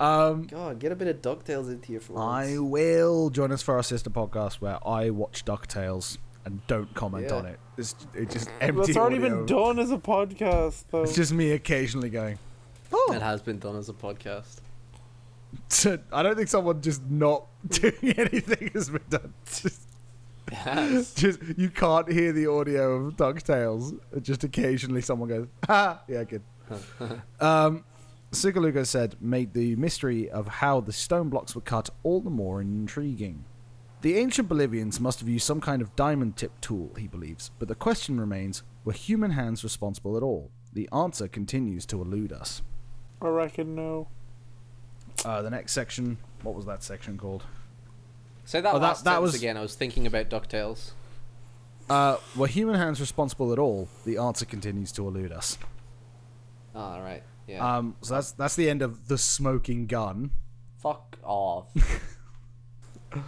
Um, God, get a bit of Ducktales into you for I will join us for our sister podcast where I watch DuckTales and don't comment Yeah. on it. It's it just empty. That's already audio. been done as a podcast, though. It's just me occasionally going. Oh, It has been done as a podcast. I don't think someone just not doing anything has been done. Just, Yes. just you can't hear the audio of Ducktales. Just occasionally someone goes, "Ha, yeah, good." um, Sigaluga said, made the mystery of how the stone blocks were cut all the more intriguing. The ancient Bolivians must have used some kind of diamond tip tool, he believes, but the question remains were human hands responsible at all? The answer continues to elude us. I reckon no. Uh, the next section, what was that section called? Say that Oh, last that sentence was- again. I was thinking about Ducktales. Uh, were human hands responsible at all? The answer continues to elude us. All right. Yeah. Um, so that's that's the end of the smoking gun. Fuck off.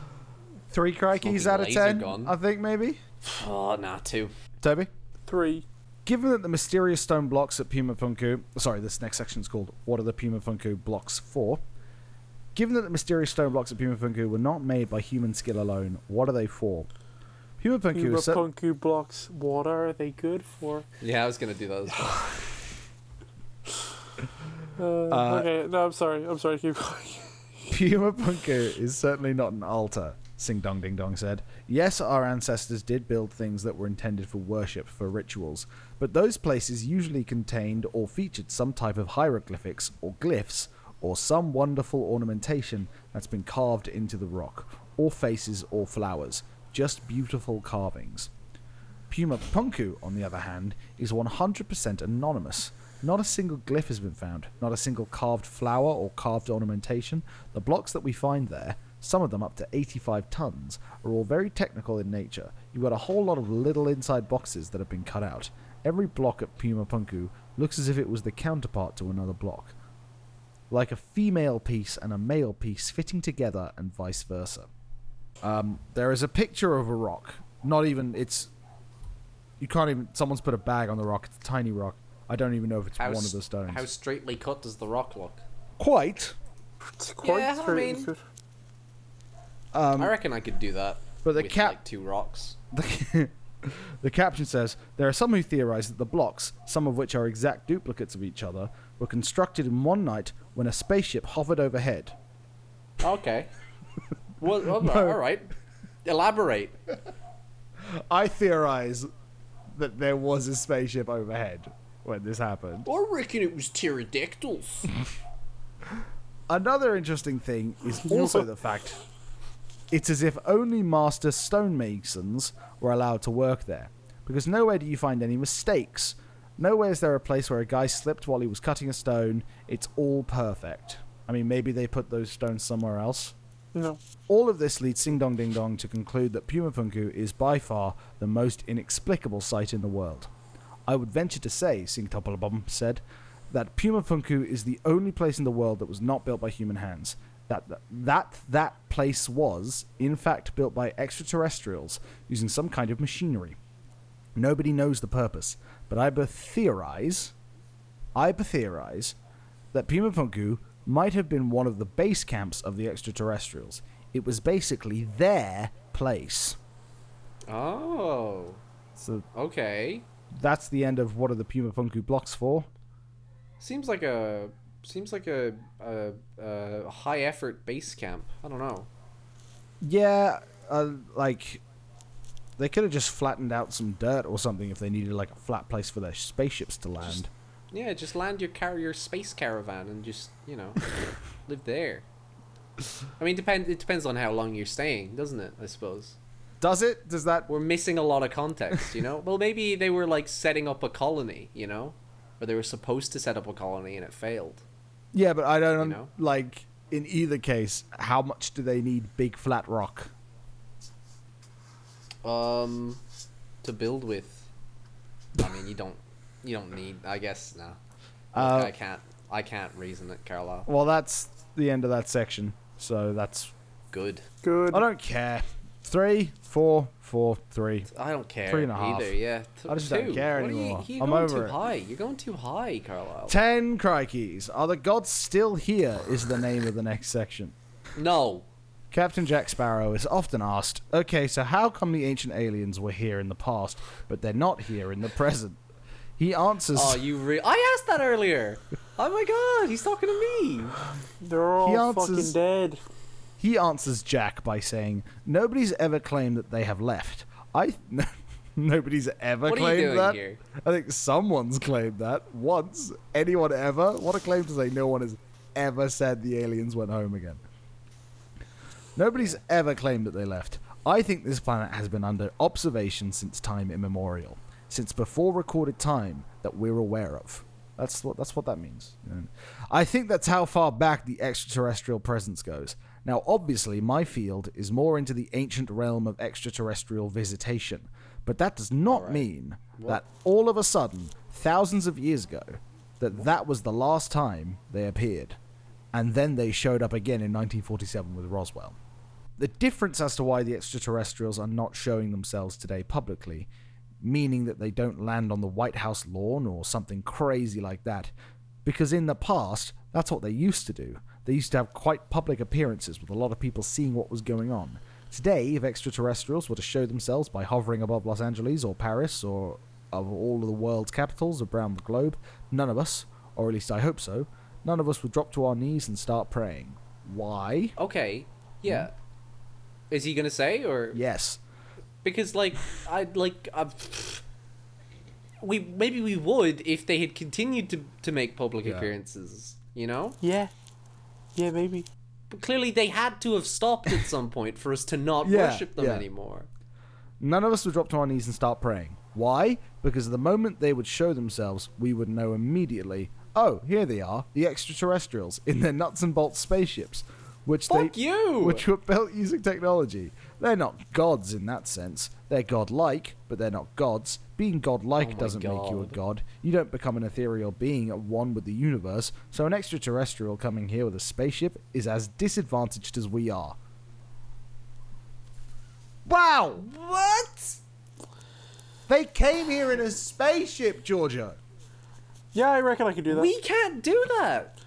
Three crikeys out of ten, gun. I think maybe. oh, nah, two. Toby. Three. Given that the mysterious stone blocks at Puma Punku, sorry, this next section is called "What are the Puma Punku blocks for?" Given that the mysterious stone blocks at Puma Punku were not made by human skill alone, what are they for? Puma Punku Puma is Punku blocks. What are they good for? Yeah, I was gonna do that as well. Uh, okay, no, I'm sorry. I'm sorry. Keep going. Puma Punku is certainly not an altar, Sing Dong Ding Dong said. Yes, our ancestors did build things that were intended for worship, for rituals, but those places usually contained or featured some type of hieroglyphics or glyphs or some wonderful ornamentation that's been carved into the rock, or faces or flowers, just beautiful carvings. Puma Punku, on the other hand, is 100% anonymous. Not a single glyph has been found, not a single carved flower or carved ornamentation. The blocks that we find there, some of them up to 85 tons, are all very technical in nature. You've got a whole lot of little inside boxes that have been cut out, every block at Puma Punku looks as if it was the counterpart to another block. Like a female piece and a male piece fitting together and vice versa. Um, there is a picture of a rock. Not even, it's. You can't even. Someone's put a bag on the rock. It's a tiny rock. I don't even know if it's How, one of the stones. how straightly cut does the rock look? Quite. It's quite Yeah, I straight. mean- Um, I reckon I could do that. but the with, cap- like two rocks. The, the caption says there are some who theorize that the blocks, some of which are exact duplicates of each other, were constructed in one night when a spaceship hovered overhead. Okay. well, well, No. all right. Elaborate. I theorize that there was a spaceship overhead when this happened. I reckon it was pterodactyls. Another interesting thing is also the fact it's as if only master stonemasons were allowed to work there. Because nowhere do you find any mistakes. Nowhere is there a place where a guy slipped while he was cutting a stone. It's all perfect. I mean, maybe they put those stones somewhere else. No. All of this leads Sing Dong Ding Dong to conclude that Puma Punku is by far the most inexplicable sight in the world. I would venture to say, Sing Topalabum said, that Puma Punku is the only place in the world that was not built by human hands. That, that that that place was, in fact, built by extraterrestrials using some kind of machinery. Nobody knows the purpose, but I theorize, I theorize that Puma Punku might have been one of the base camps of the extraterrestrials. It was basically their place. Oh. So Okay. that's the end of what are the Puma Punku blocks for. Seems like a seems like a a, a high effort base camp. I don't know. Yeah, uh, like they could have just flattened out some dirt or something if they needed like a flat place for their spaceships to land. Yeah, just land your carrier space caravan and just you know live there. I mean, depend. It depends on how long you're staying, doesn't it? I suppose Does it? Does that? we're missing a lot of context. You know. well, maybe they were like setting up a colony. You know, or they were supposed to set up a colony and it failed. Yeah, but I don't You know? like. In either case, how much do they need big flat rock? Um, to build with. I mean, you don't. You don't need. I guess no. Uh, I can't. I can't reason it, Carlyle. Well, that's the end of that section. So that's. Good. Good. I don't care. Three, four, four, three. I don't care Three and a half. either. Yeah. T- I just two. don't care What are you- anymore. You're I'm going over too it. high. You're going too high, Carlyle. Ten crikeys. Are the gods still here? Is the name of the next section. no. Captain Jack Sparrow is often asked, okay, so how come the ancient aliens were here in the past, but they're not here in the present? He answers, Oh, you re- I asked that earlier. Oh my god, he's talking to me. They're all He fucking answers- dead. he answers Jack by saying, nobody's ever claimed that they have left. I, nobody's ever What are you claimed doing that. here? I think someone's claimed that once. Anyone ever? What a claim to say no one has ever said the aliens went home again. Nobody's ever claimed that they left. I think this planet has been under observation since time immemorial, since before recorded time that we're aware of. That's what that's what that means. And I think that's how far back the extraterrestrial presence goes. Now, obviously, my field is more into the ancient realm of extraterrestrial visitation, but that does not mean that all of a sudden, thousands of years ago, that that was the last time they appeared, and then they showed up again in 1947 with Roswell. The difference as to why the extraterrestrials are not showing themselves today publicly, meaning that they don't land on the White House lawn or something crazy like that, because in the past, that's what they used to do. They used to have quite public appearances with a lot of people seeing what was going on. Today, if extraterrestrials were to show themselves by hovering above Los Angeles or Paris or of all of the world's capitals around the globe, none of us, or at least I hope so, none of us would drop to our knees and start praying. Why? Okay. Yeah. Is he gonna say or Yes. because like I like i we maybe we would if they had continued to to make public Yeah. appearances. You know, Yeah. Yeah, maybe. but clearly they had to have stopped at some point for us to not Yeah, worship them yeah. anymore. None of us would drop to our knees and start praying. Why? Because the moment they would show themselves, we would know immediately. Oh, here they are, the extraterrestrials in their nuts and bolts spaceships, which Fuck they you! which were built using technology They're not gods in that sense. They're godlike, but they're not gods. Being godlike Oh my doesn't make you a God. god. You don't become an ethereal being at one with the universe, so an extraterrestrial coming here with a spaceship is as disadvantaged as we are. Wow! What? They came here in a spaceship, Giorgio. Yeah, I reckon I could do that. We can't do that.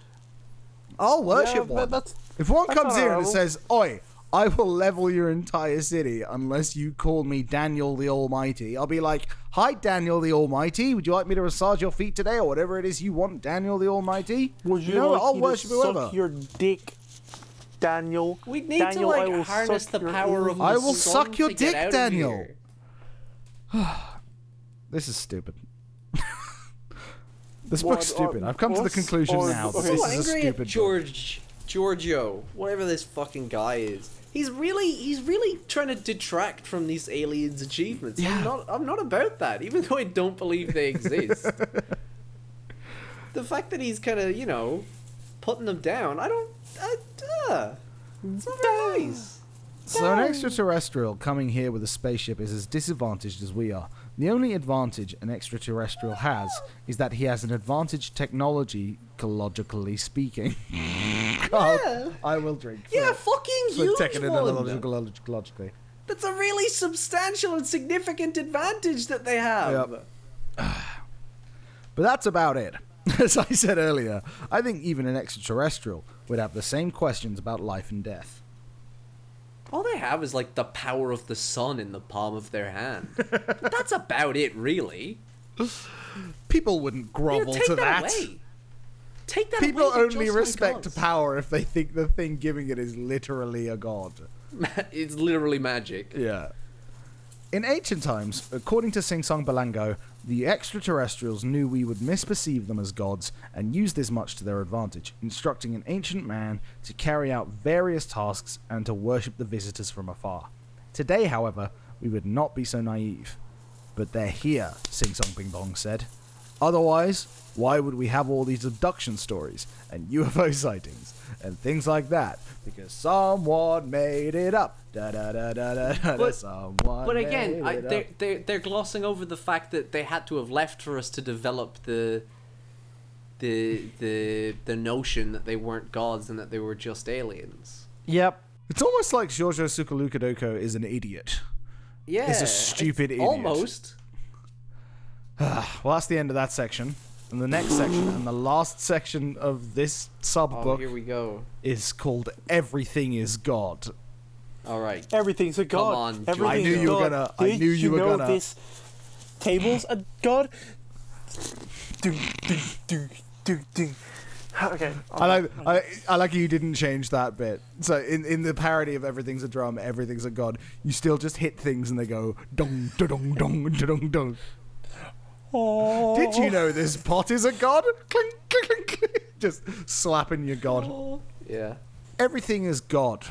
I'll worship that- one. that's If one that's comes not here and says, "Oi, I will level your entire city unless you call me Daniel the Almighty," I'll be like, "Hi, Daniel the Almighty. Would you like me to massage your feet today, or whatever it is you want, Daniel the Almighty?" Would you, know, like I'll me worship to whoever. suck your dick, Daniel? We need Daniel, to I like will harness suck the your power of the I will sun suck your to get dick, out of Daniel. here. This is stupid. This What, book's stupid. uh, I've come to the conclusion or- now that this is a stupid at book. George Giorgio, whatever this fucking guy is. He's really he's really trying to detract from these aliens' achievements. Yeah. I'm not I'm not about that, even though I don't believe they exist. the fact that he's kind of you know putting them down, I don't. I, uh, it's not very nice. So an extraterrestrial coming here with a spaceship is as disadvantaged as we are. The only advantage an extraterrestrial has is that he has an advantage technologically speaking. God, I will drink. Yeah, fucking for huge technological- one. logically. That's a really substantial and significant advantage that they have. Yep. But that's about it. As I said earlier, I think even an extraterrestrial would have the same questions about life and death. They have is like the power of the sun in the palm of their hand. But that's about it, really. People wouldn't grovel take to that, that. away. Take that People away. only respect power if they think the thing giving it is literally a god. it's literally magic. Yeah. In ancient times, according to Sing Song Balango, the extraterrestrials knew we would misperceive them as gods and use this much to their advantage, instructing an ancient man to carry out various tasks and to worship the visitors from afar. Today, however, we would not be so naive. But they're here, Sing Song Bing Bong said. Otherwise, why would we have all these abduction stories and UFO sightings and things like that? Because someone made it up. Da da da da da da. But- someone But again, made I, it they're, up. they're, they're glossing over the fact that they had to have left for us to develop the the the the notion that they weren't gods and that they were just aliens. Yep. It's almost like Giorgio Sukalukadoko is an idiot. Yeah, Is a stupid idiot. Almost. Ah, well, that's the end of that section. And the next section, and the last section of this sub Oh, book, here we go. is called Everything is God. All right. Everything's a god. Come on, George. Everything's I knew a you were gonna- I Did knew you were know gonna- This table's a god. Ding, ding, ding, ding, ding. Okay. I like I, I like you didn't change that bit. So in, in the parody of everything's a drum, everything's a god, you still just hit things and they go dong dong dong dong dong. Oh. Did you know this pot is a god? Clink clink clink. clink. Just slapping your god. Yeah. Everything is God.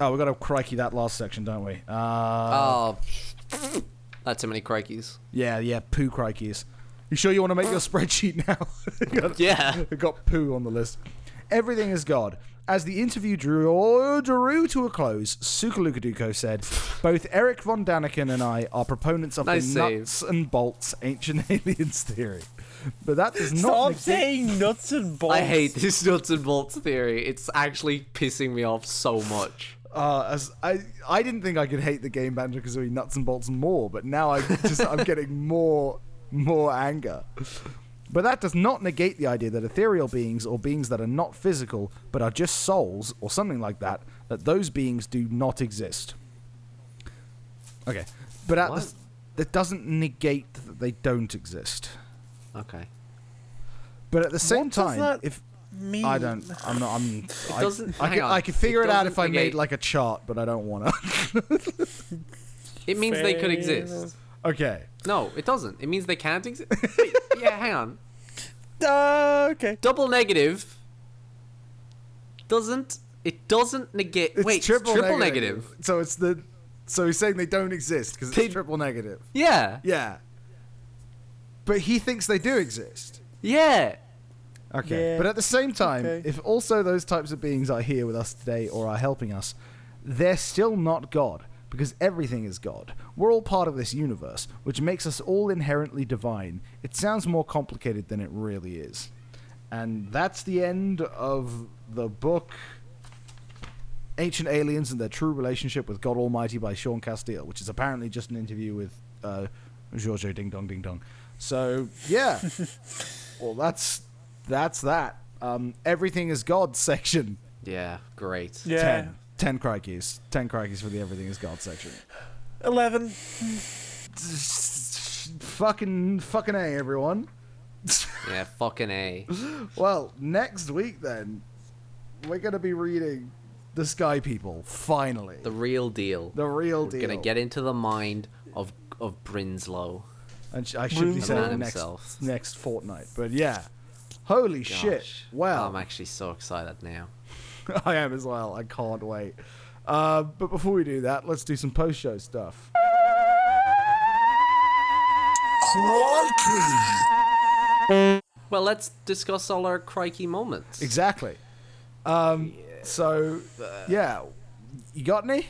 Oh, we got to crikey that last section, don't we? Uh, Oh, that's too many crikeys. yeah, yeah, poo crikeys. You sure you want to make your spreadsheet now? Got- Yeah. got poo on the list. Everything is God. As the interview drew, drew to a close, Sukalukaduko said, Both Eric von Daniken and I are proponents of Nice the save. nuts and bolts ancient aliens theory. But that does not Stop negate- saying nuts and bolts. I hate this nuts and bolts theory. It's actually pissing me off so much. Uh, as I, I didn't think I could hate the game Banjo Kazooie nuts and bolts more, but now I just I'm getting more more anger. But that does not negate the idea that ethereal beings or beings that are not physical but are just souls or something like that, that those beings do not exist. Okay, but at the, that doesn't negate that they don't exist. Okay. But at the same What does time, that if mean? I don't, I'm not. I'm. I, doesn't- I, hang could, on. I could figure It it, out if I made like a chart, but I don't want to. It means they could Fair exist. Okay. No, it doesn't. It means they can't exist. Yeah, hang on. Uh, okay. Double negative doesn't. It doesn't negate. It's wait, it's triple, triple negative. negative. So it's the. So he's saying they don't exist because it's They- triple negative. Yeah. Yeah. But he thinks they do exist. Yeah. Okay. Yeah. But at the same time, Okay. if also those types of beings are here with us today or are helping us, they're still not God because everything is God. We're all part of this universe, which makes us all inherently divine. It sounds more complicated than it really is. And that's the end of the book Ancient Aliens and Their True Relationship with God Almighty by Sean Casteel, which is apparently just an interview with uh, Giorgio Ding Dong Ding Dong. So, yeah. well, that's that's that. Um, Everything is God section. Yeah, great. Yeah. 10. 10 crikeys. 10 crikeys for the Everything is God section. 11. Fucking, fucking A, everyone. Yeah, fucking A. Well, next week then, we're going to be reading The Sky People, finally. The real deal. The real We're deal. gonna get into the mind of of Brinsley. And sh- I should be saying man next, himself. next fortnight. But yeah. Holy shit. Gosh. Wow. I'm actually so excited now. I am as well. I can't wait. Uh, but before we do that, let's do some post show stuff. Crikey! Well, let's discuss all our crikey moments. Exactly. Um, So, yeah. You got any?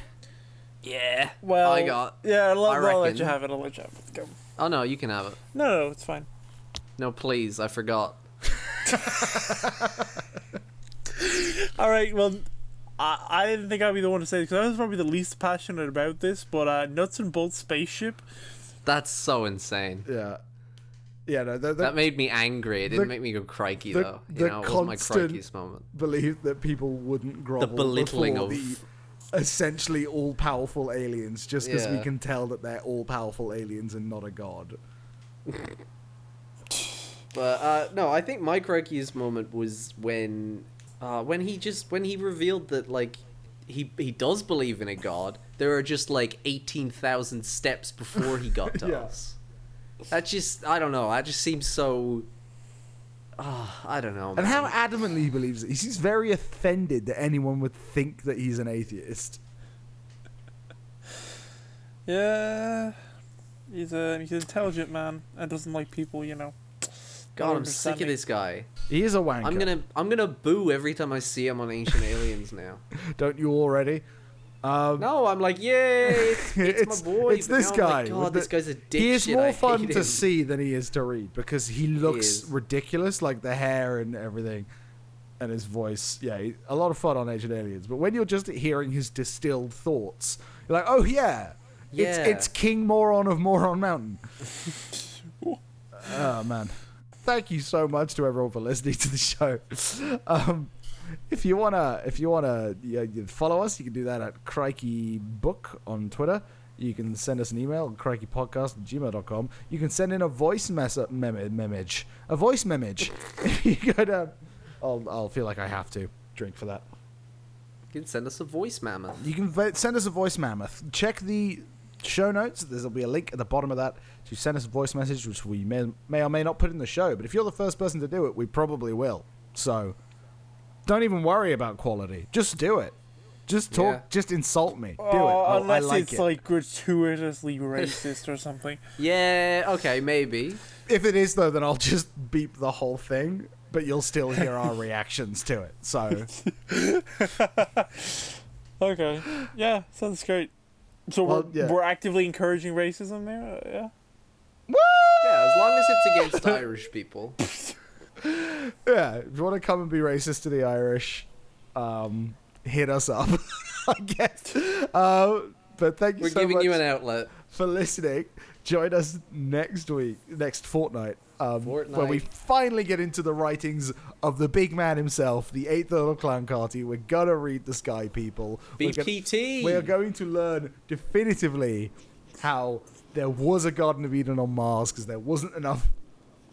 Yeah. Well, I got. Yeah, I'll, I I'll let you have it. I'll let you have it. Go. Oh no, you can have it. No, no, it's fine. No, please, I forgot. All right. Well, I, I didn't think I'd be the one to say it because I was probably the least passionate about this. But uh, nuts and bolts spaceship. That's so insane. Yeah. Yeah, no, the, the That made me angry. It didn't the- make me go crikey the- though. the You know, it was my constant- crikeyest moment. Believe that people wouldn't grovel the belittling of- the essentially all-powerful aliens just because we can tell that they're all-powerful aliens and not a god. But uh, no, I think my crikeyest moment was when, uh, when he just when he revealed that like he he does believe in a god. There are just like eighteen thousand steps before he got to Yeah. us. That just I don't know. That just seems so. Ah, I don't know. And how adamantly he believes it. He's very offended that anyone would think that he's an atheist. Yeah. He's a he's an intelligent man and doesn't like people. You know. God, I'm sick of this guy. He is a wanker. I'm gonna I'm gonna boo every time I see him on Ancient Aliens now. Don't you already? Um, No, I'm like, yay, it's, it's, it's, my boy. it's but this guy. like, God, the- this guy's a dick. He is shit, more I fun to him. see than he is to read because he looks is. ridiculous, like the hair and everything, and his voice. Yeah, a lot of fun on Ancient Aliens. But when you're just hearing his distilled thoughts, you're like, oh yeah, it's Yeah. it's King Moron of Moron Mountain. oh man, thank you so much to everyone for listening to the show. Um, if you wanna, if you wanna you follow us, you can do that at Crikey Book on Twitter. You can send us an email, crikeypodcast at gmail.com. You can send in a voice mess mem- memage. A voice memage. if you go down, I'll, I'll feel like I have to drink for that. You can send us a voice mammoth. You can vo- send us a voice mammoth. Check the show notes. There'll be a link at the bottom of that to send us a voice message, which we may, may or may not put in the show. But if you're the first person to do it, we probably will. So don't even worry about quality. Just do it. Just talk. Yeah. Just insult me. Do it. Oh, unless I like it's it. like gratuitously racist or something. Yeah, okay, maybe. if it is though, then I'll just beep the whole thing. But you'll still hear our reactions to it. So Okay. Yeah, sounds great. So Well, we're, yeah. we're actively encouraging racism there. Uh, yeah. As long as it's against Irish people. yeah, if you want to come and be racist to the Irish, um, hit us up. I guess. Uh, but thank you We're so giving much. you an outlet. for listening. Join us next week, next fortnight, um, where we finally get into the writings of the big man himself, the eighth Earl of Clancarty. We're gonna read the Sky People. We're gonna- BPT. we are going to learn definitively how there was a Garden of Eden on Mars because there wasn't enough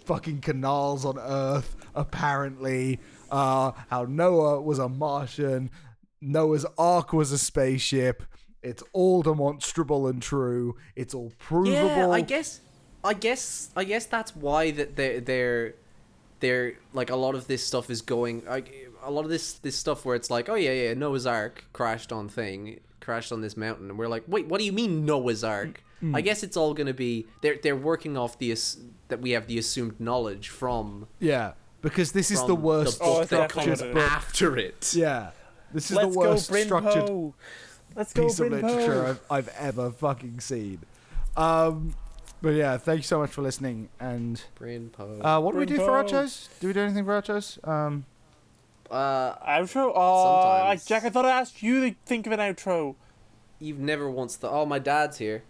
fucking canals on Earth, apparently. Uh, how Noah was a Martian, Noah's Ark was a spaceship. It's all demonstrable and true. It's all provable. Yeah, I guess, I guess, I guess that's why that they're they're they're like a lot of this stuff is going like a lot of this this stuff where it's like oh yeah yeah Noah's Ark crashed on thing crashed on this mountain and we're like wait what do you mean Noah's Ark? Mm. I guess it's all gonna be they're they're working off the ass- that we have the assumed knowledge from Yeah, because this is the worst book Oh, I that comes book. after it. Yeah, this is Let's the worst go, structured. Let's go, piece of literature I've, I've ever fucking seen. Um, but yeah, thank you so much for listening. And Brain Poe. uh, what do we Bryn do for Poe. outros? Do we do anything for outros? Um, Uh, Outro? Oh, Jack, I thought I asked you to think of an outro. you've never once thought, oh, my dad's here.